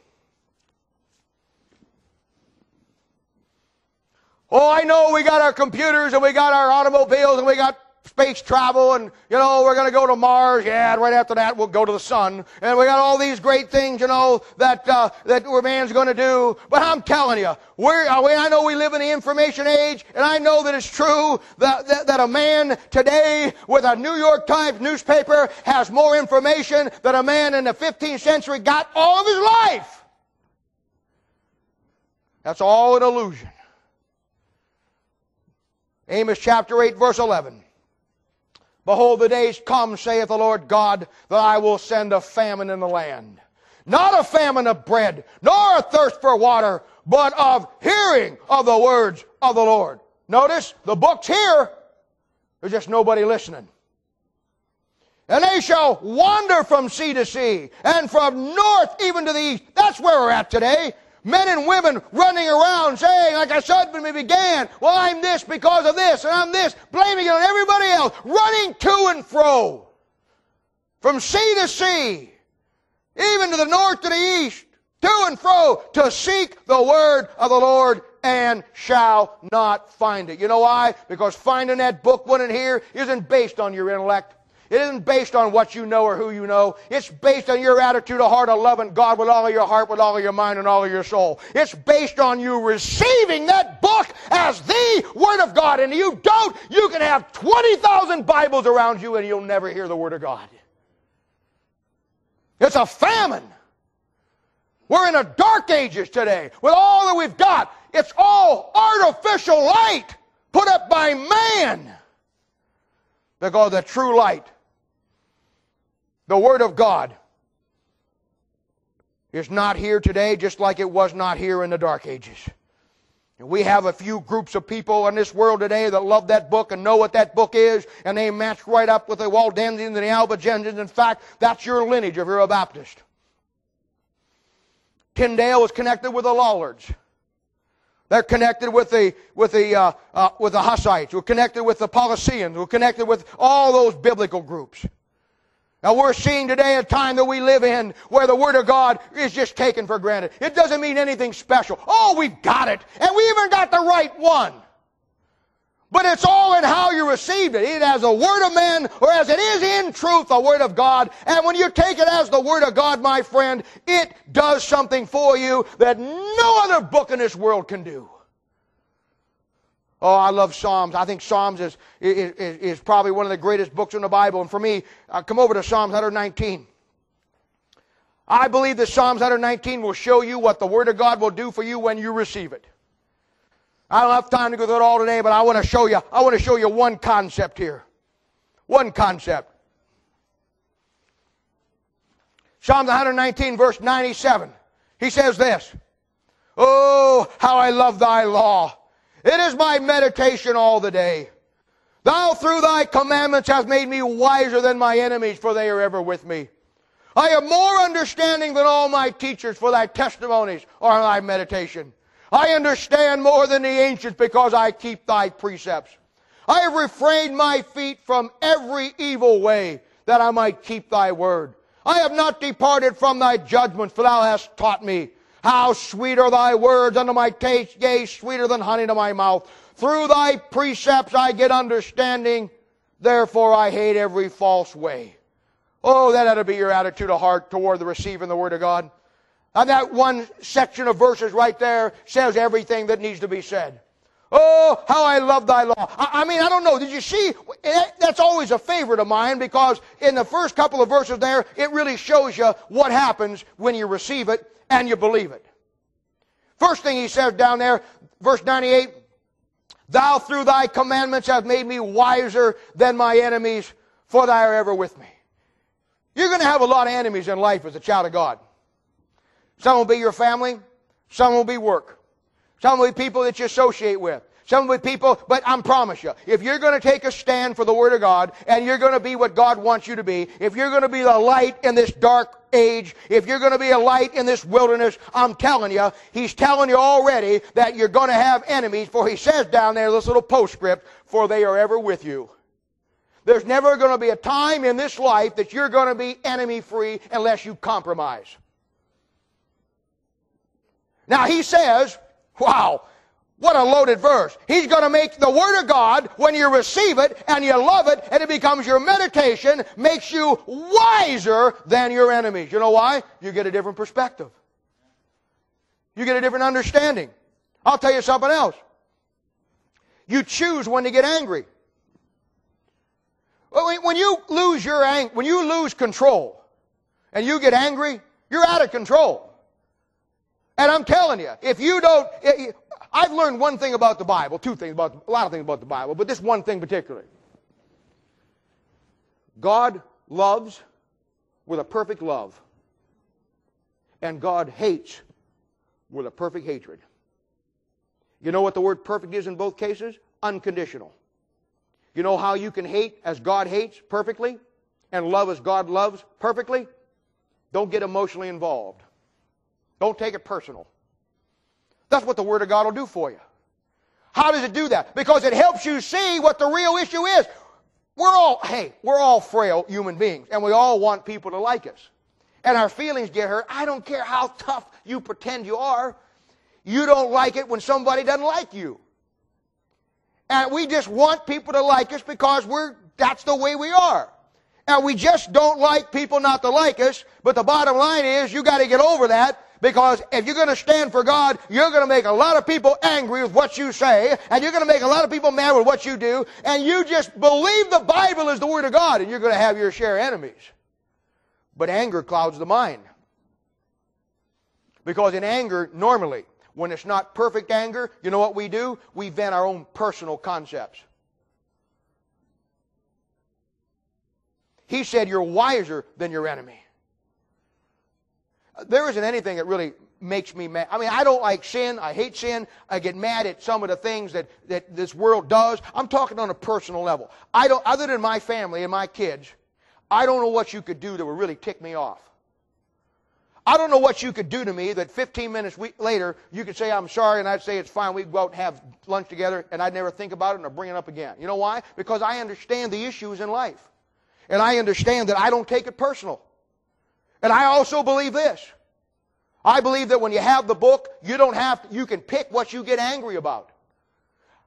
Oh, I know we got our computers and we got our automobiles and we got space travel and, you know, we're going to go to Mars. Yeah, right after that we'll go to the sun. And we got all these great things, you know, that, uh, that man's going to do. But I'm telling you, we're, I know we live in the information age and I know that it's true that, that, that a man today with a New York Times newspaper has more information than a man in the 15th century got all of his life. That's all an illusion. Amos chapter 8, verse 11. Behold, the days come, saith the Lord God, that I will send a famine in the land. Not a famine of bread, nor a thirst for water, but of hearing of the words of the Lord. Notice, the book's here. There's just nobody listening. And they shall wander from sea to sea, and from north even to the east. That's where we're at today. Men and women running around saying, like I said when we began, well, I'm this because of this, and I'm this, blaming it on everybody else, running to and fro, from sea to sea, even to the north to the east, to and fro, to seek the word of the Lord and shall not find it. You know why? Because finding that book one in here isn't based on your intellect. It isn't based on what you know or who you know. It's based on your attitude of heart of loving God with all of your heart, with all of your mind, and all of your soul. It's based on you receiving that book as the Word of God. And you don't, you can have 20,000 Bibles around you and you'll never hear the Word of God. It's a famine. We're in a dark ages today with all that we've got. It's all artificial light put up by man. Because the true light, the Word of God, is not here today just like it was not here in the dark ages. And we have a few groups of people in this world today that love that book and know what that book is, and they match right up with the Waldensians and the Albigensians. In fact, that's your lineage if you're a Baptist. Tyndale was connected with the Lollards. They're connected with the with the uh, uh, with the Hussites. We're connected with the Paulicians. We're connected with all those biblical groups. Now we're seeing today a time that we live in where the Word of God is just taken for granted. It doesn't mean anything special. Oh, we've got it. And we even got the right one. But it's all in how you received it. Either as a word of man or as it is in truth the word of God. And when you take it as the word of God, my friend, it does something for you that no other book in this world can do. Oh, I love Psalms. I think Psalms is, is, is probably one of the greatest books in the Bible. And for me, uh, come over to Psalms 119. I believe that Psalms 119 will show you what the Word of God will do for you when you receive it. I don't have time to go through it all today, but I want to show you, I want to show you one concept here. One concept. Psalms 119, verse 97. He says this. Oh, how I love thy law. It is my meditation all the day. Thou through thy commandments hast made me wiser than my enemies, for they are ever with me. I have more understanding than all my teachers, for thy testimonies are thy meditation. I understand more than the ancients because I keep thy precepts. I have refrained my feet from every evil way that I might keep thy word. I have not departed from thy judgment, for thou hast taught me. How sweet are thy words unto my taste, yea, sweeter than honey to my mouth. Through thy precepts I get understanding, therefore I hate every false way. Oh, that ought to be your attitude of heart toward the receiving the Word of God. And that one section of verses right there says everything that needs to be said. Oh, how I love thy law. I, I, mean, I don't know. Did you see? Eh, that's always a favorite of mine because in the first couple of verses there, it really shows you what happens when you receive it and you believe it. First thing he says down there, verse 98, Thou through thy commandments hast made me wiser than my enemies, for thou art ever with me. You're going to have a lot of enemies in life as a child of God. Some will be your family, some will be work, some be people that you associate with. Some be people, but I promise you, if you're going to take a stand for the Word of God and you're going to be what God wants you to be, if you're going to be the light in this dark age, if you're going to be a light in this wilderness, I'm telling you, He's telling you already that you're going to have enemies, for He says down there, this little postscript, for they are ever with you. There's never going to be a time in this life that you're going to be enemy free unless you compromise. Now he says, wow, what a loaded verse. He's going to make the Word of God, when you receive it and you love it and it becomes your meditation, makes you wiser than your enemies. You know why? You get a different perspective. You get a different understanding. I'll tell you something else. You choose when to get angry. When you lose your ang- when you lose control and you get angry, you're out of control. And I'm telling you, if you don't, eh, eh, I've learned one thing about the Bible, two things about, a lot of things about the Bible, but this one thing particularly. God loves with a perfect love, and God hates with a perfect hatred. You know what the word perfect is in both cases? Unconditional. You know how you can hate as God hates perfectly and love as God loves perfectly? Don't get emotionally involved. Don't take it personal. That's what the Word of God will do for you. How does it do that? Because it helps you see what the real issue is. We're all, hey, we're all frail human beings, and we all want people to like us. And our feelings get hurt. I don't care how tough you pretend you are. You don't like it when somebody doesn't like you. And we just want people to like us because we're, that's the way we are. And we just don't like people not to like us. But the bottom line is you got to get over that because if you're going to stand for God, you're going to make a lot of people angry with what you say, and you're going to make a lot of people mad with what you do, and you just believe the Bible is the Word of God, and you're going to have your share of enemies. But anger clouds the mind. Because in anger, normally, when it's not perfect anger, you know what we do? We vent our own personal concepts. He said, You're wiser than your enemy. There isn't anything that really makes me mad. I mean, I don't like sin. I hate sin. I get mad at some of the things that, that this world does. I'm talking on a personal level. I don't, other than my family and my kids, I don't know what you could do that would really tick me off. I don't know what you could do to me that 15 minutes later you could say, I'm sorry, and I'd say it's fine. We'd go out and have lunch together, and I'd never think about it or bring it up again. You know why? Because I understand the issues in life. And I understand that I don't take it personal. And I also believe this. I believe that when you have the book, you don't have to, you can pick what you get angry about.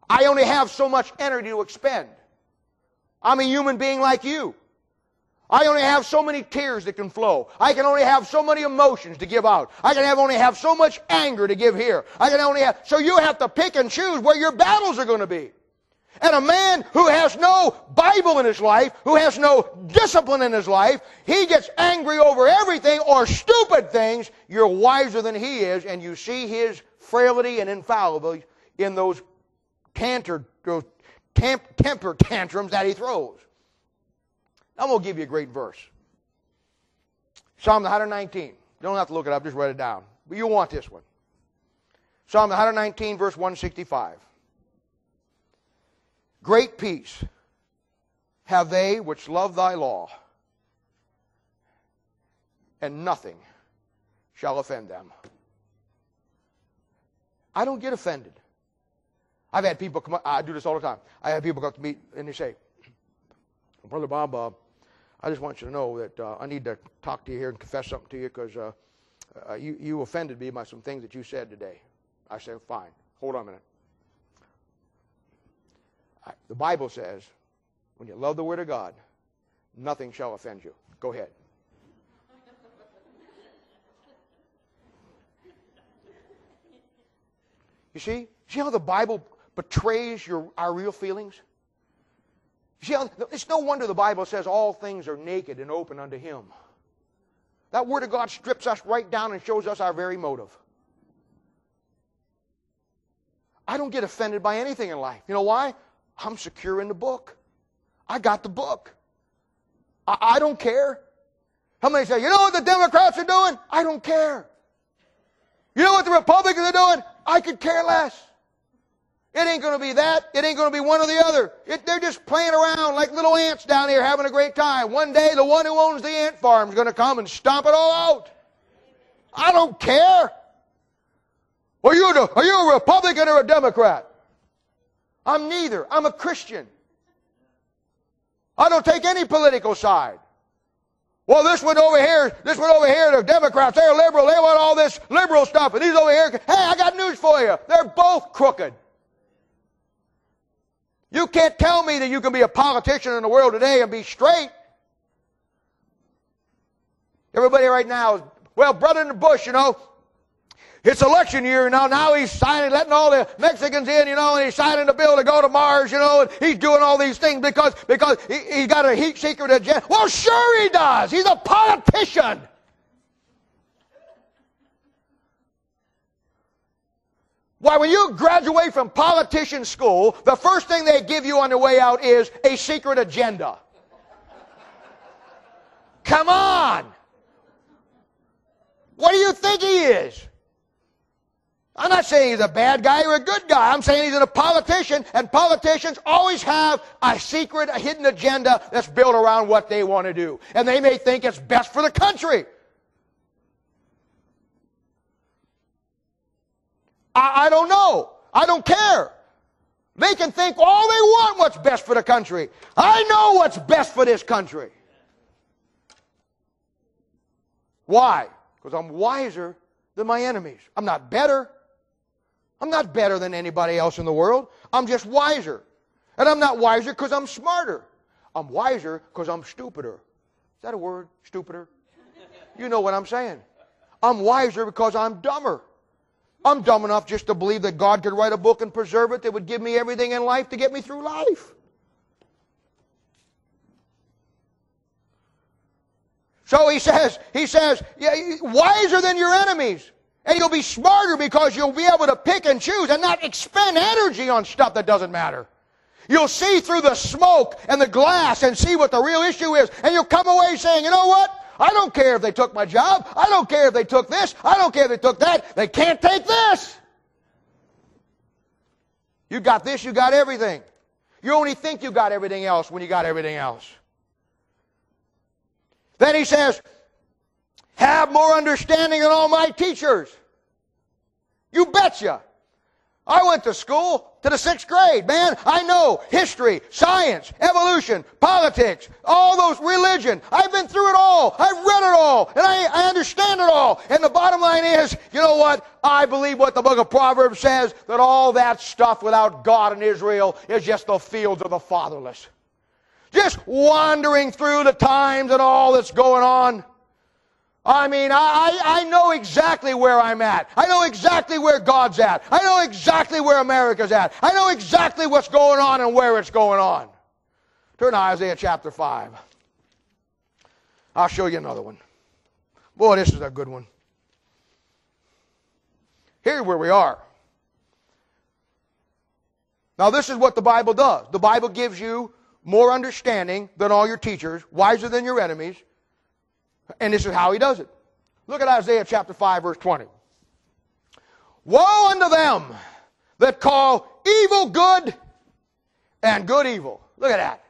I only have so much energy to expend. I'm a human being like you. I only have so many tears that can flow. I can only have so many emotions to give out. I can have only have so much anger to give here. I can only have, so you have to pick and choose where your battles are going to be. And a man who has no Bible in his life, who has no discipline in his life, he gets angry over everything or stupid things. You're wiser than he is, and you see his frailty and infallibility in those, temp, temper tantrums that he throws. I'm going to give you a great verse. Psalm 119. You don't have to look it up, just write it down. But you want this one. Psalm 119, verse 165. Great peace have they which love thy law, and nothing shall offend them. I don't get offended. I've had people come up, I do this all the time. I have people come up to me and they say, Brother Bob, uh, I just want you to know that uh, I need to talk to you here and confess something to you because uh, uh, you, you offended me by some things that you said today. I said, fine. Hold on a minute. The Bible says, when you love the Word of God, nothing shall offend you. Go ahead. You see? See how the Bible betrays your, our real feelings? See, how, it's no wonder the Bible says all things are naked and open unto Him. That Word of God strips us right down and shows us our very motive. I don't get offended by anything in life. You know why? I'm secure in the book. I got the book. I, I don't care. How many say, you know what the Democrats are doing? I don't care. You know what the Republicans are doing? I could care less. It ain't going to be that. It ain't going to be one or the other. It, they're just playing around like little ants down here having a great time. One day, the one who owns the ant farm is going to come and stomp it all out. I don't care. Are you, are you a Republican or a Democrat? I'm neither. I'm a Christian. I don't take any political side. Well, this one over here, this one over here, the Democrats, they're liberal. They want all this liberal stuff. And these over here, hey, I got news for you. They're both crooked. You can't tell me that you can be a politician in the world today and be straight. Everybody right now is, well, Brother in the Bush, you know, it's election year, know, now he's signing, letting all the Mexicans in, you know, and he's signing a bill to go to Mars, you know, and he's doing all these things because, because he, he got a heat secret agenda. Well, sure he does. He's a politician. Why, when you graduate from politician school, the first thing they give you on the way out is a secret agenda. Come on! What do you think he is? I'm not saying he's a bad guy or a good guy. I'm saying he's a politician, and politicians always have a secret, a hidden agenda that's built around what they want to do. And they may think it's best for the country. I, I don't know. I don't care. They can think all they want what's best for the country. I know what's best for this country. Why? Because I'm wiser than my enemies. I'm not better. I'm not better than anybody else in the world. I'm just wiser. And I'm not wiser because I'm smarter. I'm wiser because I'm stupider. Is that a word? Stupider? You know what I'm saying. I'm wiser because I'm dumber. I'm dumb enough just to believe that God could write a book and preserve it that would give me everything in life to get me through life. So he says, he says, yeah, wiser than your enemies. And you'll be smarter because you'll be able to pick and choose and not expend energy on stuff that doesn't matter. You'll see through the smoke and the glass and see what the real issue is. And you'll come away saying, you know what? I don't care if they took my job. I don't care if they took this. I don't care if they took that. They can't take this. You got this, you got everything. You only think you got everything else when you got everything else. Then he says, have more understanding than all my teachers. You betcha. I went to school to the sixth grade, man. I know history, science, evolution, politics, all those religion. I've been through it all. I've read it all, and I, I understand it all. And the bottom line is, you know what? I believe what the book of Proverbs says that all that stuff without God and Israel is just the fields of the fatherless. Just wandering through the times and all that's going on. I mean, I, I know exactly where I'm at. I know exactly where God's at. I know exactly where America's at. I know exactly what's going on and where it's going on. Turn to Isaiah chapter 5. I'll show you another one. Boy, this is a good one. Here's where we are. Now, this is what the Bible does. The Bible gives you more understanding than all your teachers, wiser than your enemies, and this is how he does it. Look at Isaiah chapter 5, verse 20. Woe unto them that call evil good and good evil. Look at that.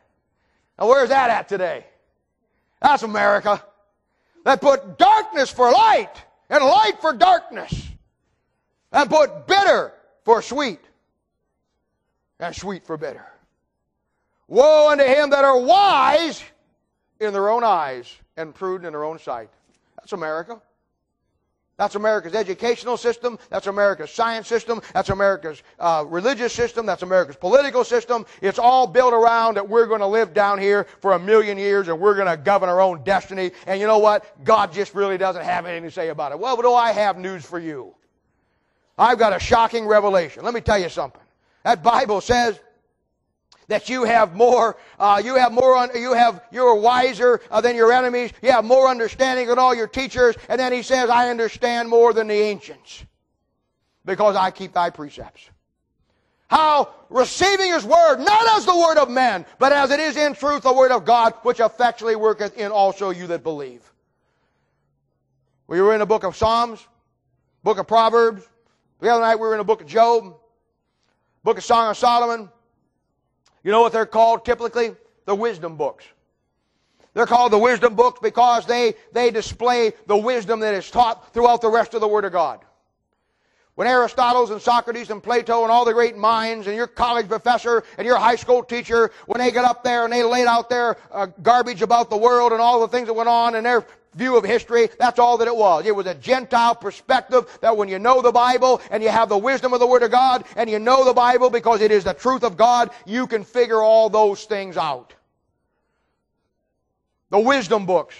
Now, where's that at today? That's America. That put darkness for light and light for darkness. And put bitter for sweet and sweet for bitter. Woe unto him that are wise in their own eyes and prudent in their own sight. That's America. That's America's educational system. That's America's science system. That's America's uh, religious system. That's America's political system. It's all built around that we're going to live down here for a million years and we're going to govern our own destiny. And you know what? God just really doesn't have anything to say about it. Well, do I have news for you? I've got a shocking revelation. Let me tell you something. That Bible says that you have more, uh, you have more, you have, you're wiser uh, than your enemies. You have more understanding than all your teachers. And then he says, I understand more than the ancients because I keep thy precepts. How receiving his word, not as the word of men, but as it is in truth the word of God, which effectually worketh in also you that believe. We were in the book of Psalms, book of Proverbs. The other night we were in the book of Job, book of Song of Solomon, you know what they're called typically? The wisdom books. They're called the wisdom books because they, they display the wisdom that is taught throughout the rest of the Word of God. When Aristotle and Socrates and Plato and all the great minds and your college professor and your high school teacher, when they get up there and they laid out their uh, garbage about the world and all the things that went on and their view of history. That's all that it was. It was a Gentile perspective that when you know the Bible and you have the wisdom of the Word of God and you know the Bible because it is the truth of God, you can figure all those things out. The wisdom books.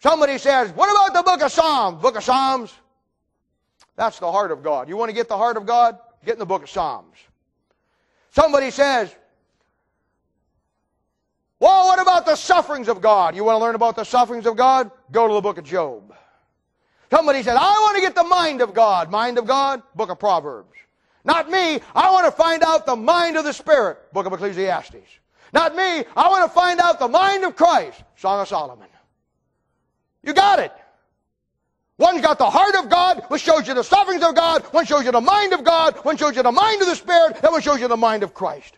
Somebody says, what about the book of Psalms? Book of Psalms? That's the heart of God. You want to get the heart of God? Get in the book of Psalms. Somebody says, well, what about the sufferings of God? You want to learn about the sufferings of God? Go to the book of Job. Somebody said, I want to get the mind of God. Mind of God? Book of Proverbs. Not me. I want to find out the mind of the Spirit. Book of Ecclesiastes. Not me. I want to find out the mind of Christ. Song of Solomon. You got it. One's got the heart of God, which shows you the sufferings of God. One shows you the mind of God. One shows you the mind of the Spirit. And one shows you the mind of Christ.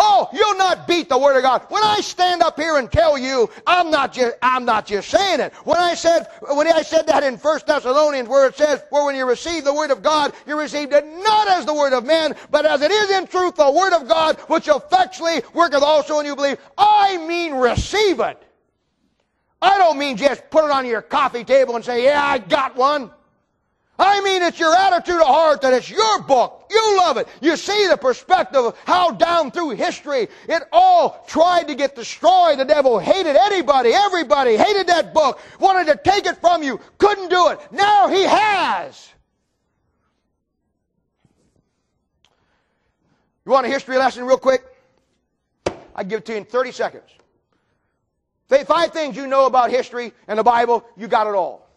Oh, you'll not beat the Word of God. When I stand up here and tell you, I'm not just, I'm not just saying it. When I said, when I said that in 1 Thessalonians where it says, for when you receive the Word of God, you received it not as the Word of men, but as it is in truth the Word of God, which effectually worketh also in you believe. I mean receive it. I don't mean just put it on your coffee table and say, yeah, I got one. I mean, it's your attitude of heart that it's your book. You love it. You see the perspective of how down through history it all tried to get destroyed. The devil hated anybody, everybody, hated that book, wanted to take it from you, couldn't do it. Now he has. You want a history lesson real quick? I give it to you in 30 seconds. Five things you know about history and the Bible, you got it all.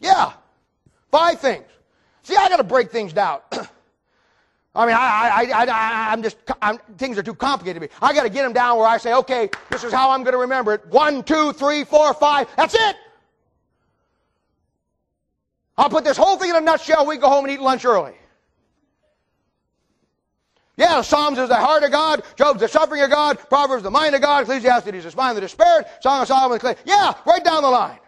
Yeah. Five things. See, I got to break things down. I mean, I, I, I, I'm just, I'm, things are too complicated to me. I got to get them down where I say, okay, this is how I'm going to remember it. One, two, three, four, five. That's it. I'll put this whole thing in a nutshell. We go home and eat lunch early. Yeah, Psalms is the heart of God, Job's the suffering of God, Proverbs the mind of God, Ecclesiastes is the spine of the spirit, Song of Solomon, yeah, right down the line.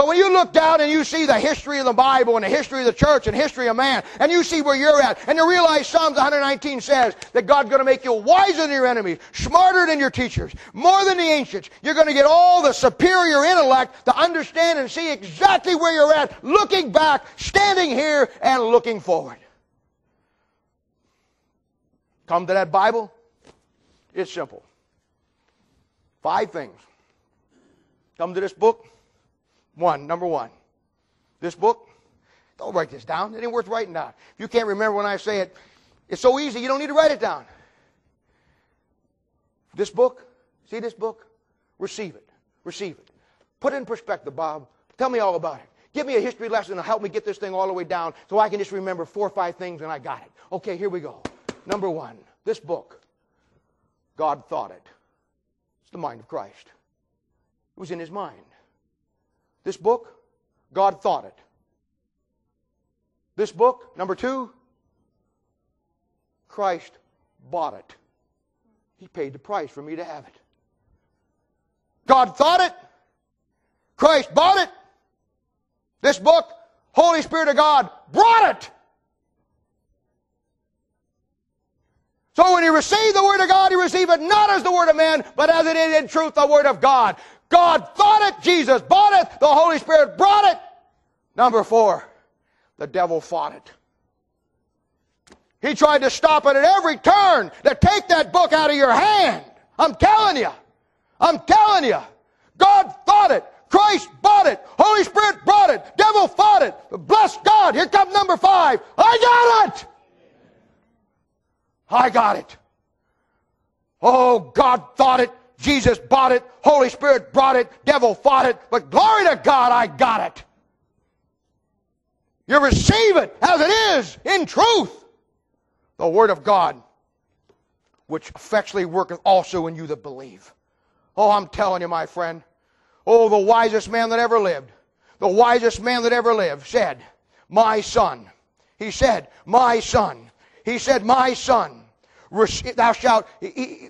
But when you look down and you see the history of the Bible and the history of the church and history of man, and you see where you're at, and you realize Psalms 119 says that God's going to make you wiser than your enemies, smarter than your teachers, more than the ancients. You're going to get all the superior intellect to understand and see exactly where you're at, looking back, standing here, and looking forward. Come to that Bible, it's simple. Five things. Come to this book, one, number one. This book, don't write this down. It ain't worth writing down. If you can't remember when I say it, it's so easy, you don't need to write it down. This book, see this book? Receive it. Receive it. Put it in perspective, Bob. Tell me all about it. Give me a history lesson to help me get this thing all the way down so I can just remember four or five things and I got it. Okay, here we go. Number one, this book, God thought it. It's the mind of Christ. It was in his mind. This book, God thought it. This book, number two, Christ bought it. He paid the price for me to have it. God thought it. Christ bought it. This book, Holy Spirit of God brought it. So when he received the Word of God, he received it not as the Word of man, but as it is in truth the Word of God. God thought it, Jesus bought it, the Holy Spirit brought it. Number four, the devil fought it. He tried to stop it at every turn to take that book out of your hand. I'm telling you. I'm telling you. God thought it. Christ bought it. Holy Spirit brought it. Devil fought it. Bless God. Here comes number five. I got it. I got it. Oh, God thought it. Jesus bought it. Holy Spirit brought it. Devil fought it. But glory to God, I got it. You receive it as it is in truth. The Word of God, which effectually worketh also in you that believe. Oh, I'm telling you, my friend. Oh, the wisest man that ever lived, the wisest man that ever lived said, My son. He said, My son. He said, My son, thou shalt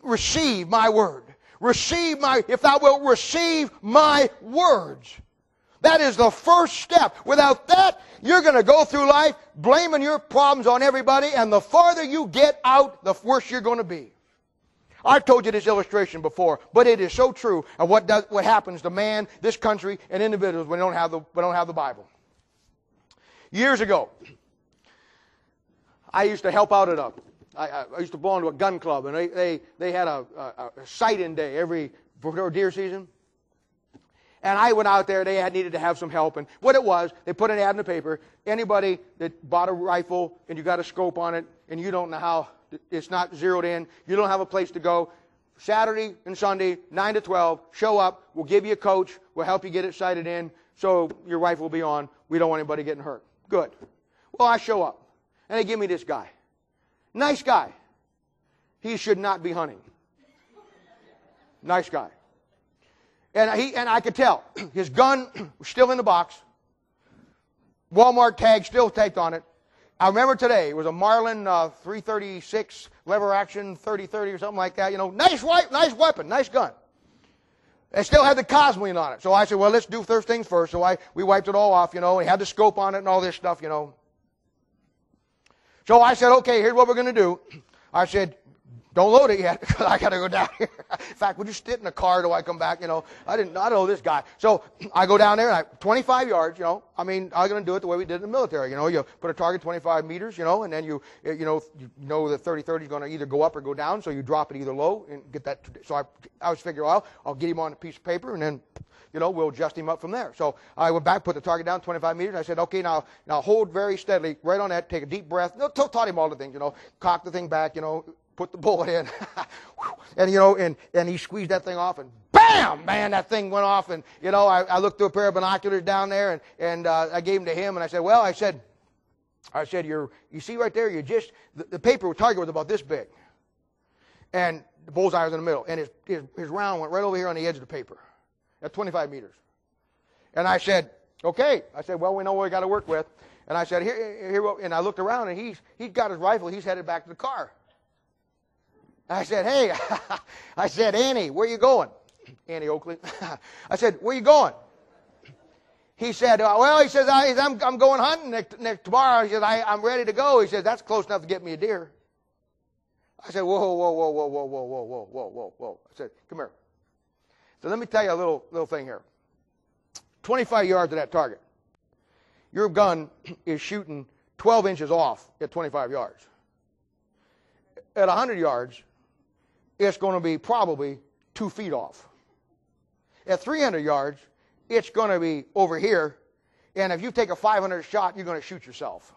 receive my word. Receive my, if thou wilt receive my words. That is the first step. Without that, you're going to go through life blaming your problems on everybody, and the farther you get out, the worse you're going to be. I've told you this illustration before, but it is so true of what, does, what happens to man, this country, and individuals when they don't have the, don't have the Bible. Years ago, I used to help out at a I, I, used to belong to a gun club, and they, they, they had a, a, a sight-in day every before deer season. And I went out there. They had needed to have some help, and what it was, they put an ad in the paper. Anybody that bought a rifle and you got a scope on it, and you don't know how it's not zeroed in, you don't have a place to go. Saturday and Sunday, 9 to 12, show up. We'll give you a coach. We'll help you get it sighted in so your rifle will be on. We don't want anybody getting hurt. Good. Well, I show up, and they give me this guy. Nice guy. He should not be hunting. Nice guy. And he and I could tell his gun was still in the box. Walmart tag still taped on it. I remember today it was a Marlin uh, 336 lever action 3030 or something like that. You know, nice wipe, nice weapon, nice gun. It still had the Cosmoline on it. So I said, well, let's do first things first. So I we wiped it all off. You know, he had the scope on it and all this stuff. You know, so I said, okay, here's what we're going to do. I said, don't load it yet because I got to go down here. in fact, would you sit in the car till I come back? You know, I didn't, I don't know this guy. So I go down there and I, 25 yards, you know, I mean, I'm going to do it the way we did in the military. You know, you put a target 25 meters, you know, and then you, you know, you know the 30-30 is going to either go up or go down. So you drop it either low and get that. So I, I was figuring, well, I'll get him on a piece of paper and then you know, we'll adjust him up from there. So I went back, put the target down 25 meters. I said, okay, now, now hold very steadily right on that. Take a deep breath. No, taught him all the things, you know, cock the thing back, you know, put the bullet in, and you know, and and he squeezed that thing off, and bam, man, that thing went off, and you know, I, I looked through a pair of binoculars down there, and and uh, I gave them to him, and I said, well, I said, I said, you're, you see right there, you just the, the paper target was about this big, and the bullseye was in the middle, and his, his his round went right over here on the edge of the paper, at 25 meters, and I said, okay, I said, well, we know what we got to work with. And I said, here, here, and I looked around, and he's, he's got his rifle. He's headed back to the car. I said, hey, I said, Annie, where you going? Annie Oakley. I said, where you going? He said, uh, well, he says, I, am I'm going hunting next, next tomorrow. He says, I, I'm ready to go. He says, that's close enough to get me a deer. I said, whoa, whoa, whoa, whoa, whoa, whoa, whoa, whoa, whoa, whoa, whoa. I said, come here. So let me tell you a little, little thing here. 25 yards of that target. Your gun is shooting 12 inches off at 25 yards. At 100 yards, it's going to be probably two feet off. At 300 yards, it's going to be over here, and if you take a 500 shot, you're going to shoot yourself.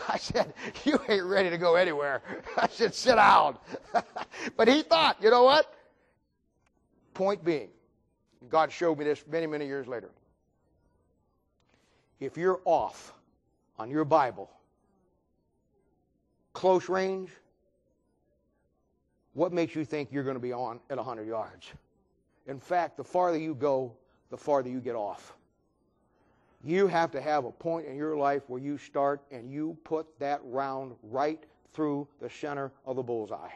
I said, You ain't ready to go anywhere. I said, Sit down. but he thought, you know what? Point being, God showed me this many, many years later. If you're off on your Bible, close range, what makes you think you're going to be on at 100 yards? In fact, the farther you go, the farther you get off. You have to have a point in your life where you start and you put that round right through the center of the bullseye.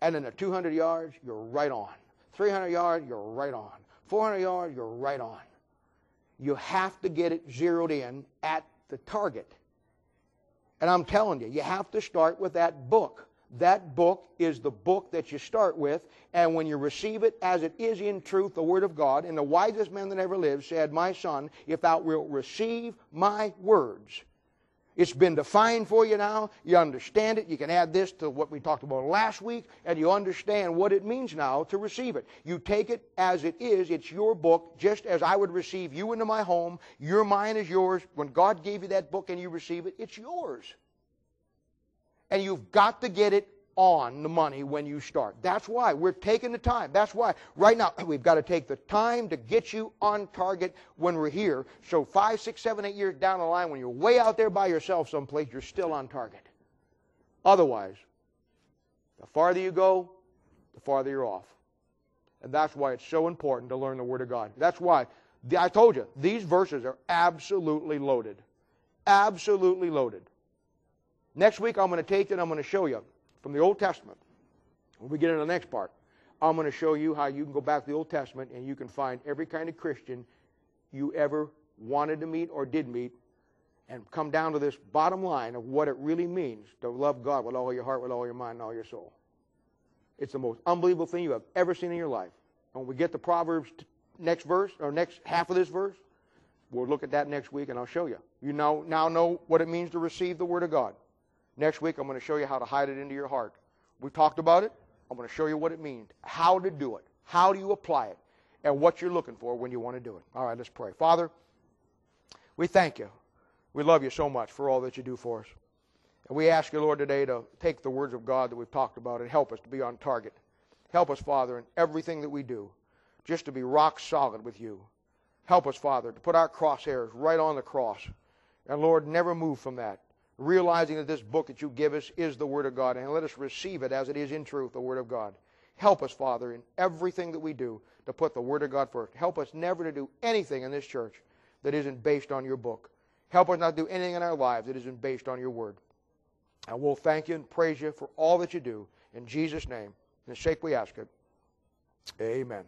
And then at 200 yards, you're right on. 300 yards, you're right on. 400 yards, you're right on. You have to get it zeroed in at the target. And I'm telling you, you have to start with that book. That book is the book that you start with, and when you receive it as it is in truth, the Word of God, and the wisest man that ever lived said, My son, if thou wilt receive my words, it's been defined for you now. You understand it. You can add this to what we talked about last week, and you understand what it means now to receive it. You take it as it is. It's your book, just as I would receive you into my home. Your mine is yours. When God gave you that book and you receive it, it's yours. And you've got to get it on the money when you start. That's why we're taking the time. That's why right now we've got to take the time to get you on target when we're here. So five, six, seven, eight years down the line, when you're way out there by yourself someplace, you're still on target. Otherwise, the farther you go, the farther you're off. And that's why it's so important to learn the Word of God. That's why I told you these verses are absolutely loaded. Absolutely loaded. Next week, I'm going to take it I'm going to show you from the Old Testament. When we get into the next part, I'm going to show you how you can go back to the Old Testament and you can find every kind of Christian you ever wanted to meet or did meet and come down to this bottom line of what it really means to love God with all your heart, with all your mind, and all your soul. It's the most unbelievable thing you have ever seen in your life. And when we get to Proverbs next verse, or next half of this verse, we'll look at that next week and I'll show you. You now, now know what it means to receive the Word of God. Next week, I'm going to show you how to hide it into your heart. We talked about it. I'm going to show you what it means, how to do it, how do you apply it, and what you're looking for when you want to do it. All right, let's pray. Father, we thank you. We love you so much for all that you do for us. And we ask you, Lord, today to take the words of God that we've talked about and help us to be on target. Help us, Father, in everything that we do, just to be rock solid with you. Help us, Father, to put our crosshairs right on the cross. And Lord, never move from that realizing that this book that you give us is the Word of God, and let us receive it as it is in truth, the Word of God. Help us, Father, in everything that we do to put the Word of God first. Help us never to do anything in this church that isn't based on your book. Help us not do anything in our lives that isn't based on your Word. And we'll thank you and praise you for all that you do. In Jesus' name, in the sake we ask it. Amen.